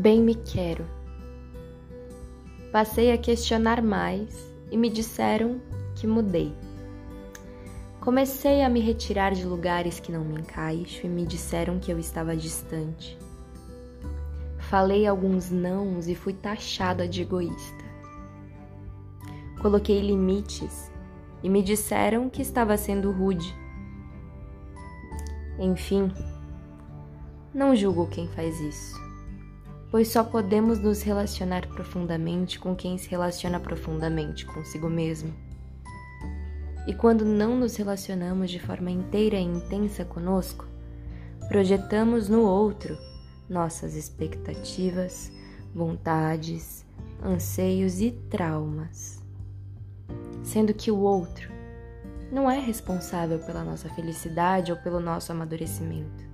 Bem me quero. Passei a questionar mais e me disseram que mudei. Comecei a me retirar de lugares que não me encaixo e me disseram que eu estava distante. Falei alguns nãos e fui taxada de egoísta. Coloquei limites e me disseram que estava sendo rude. Enfim, não julgo quem faz isso, pois só podemos nos relacionar profundamente com quem se relaciona profundamente consigo mesmo. E quando não nos relacionamos de forma inteira e intensa conosco, projetamos no outro nossas expectativas, vontades, anseios e traumas. Sendo que o outro não é responsável pela nossa felicidade ou pelo nosso amadurecimento.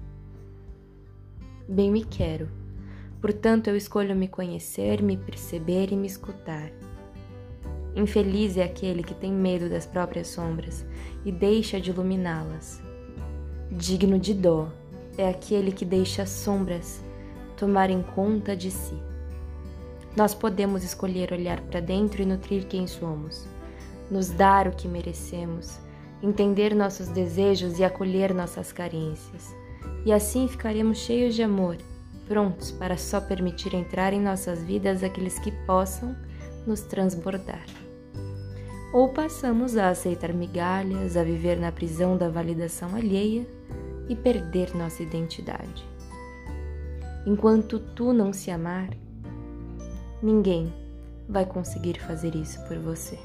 Bem me quero, portanto eu escolho me conhecer, me perceber e me escutar Infeliz é aquele que tem medo das próprias sombras e deixa de iluminá-las. Digno de dó é aquele que deixa as sombras tomarem conta de si. Nós podemos escolher olhar para dentro e nutrir quem somos, nos dar o que merecemos, entender nossos desejos e acolher nossas carências. E assim ficaremos cheios de amor, prontos para só permitir entrar em nossas vidas aqueles que possam nos transbordar ou passamos a aceitar migalhas, a viver na prisão da validação alheia e perder nossa identidade. Enquanto tu não se amar, ninguém vai conseguir fazer isso por você.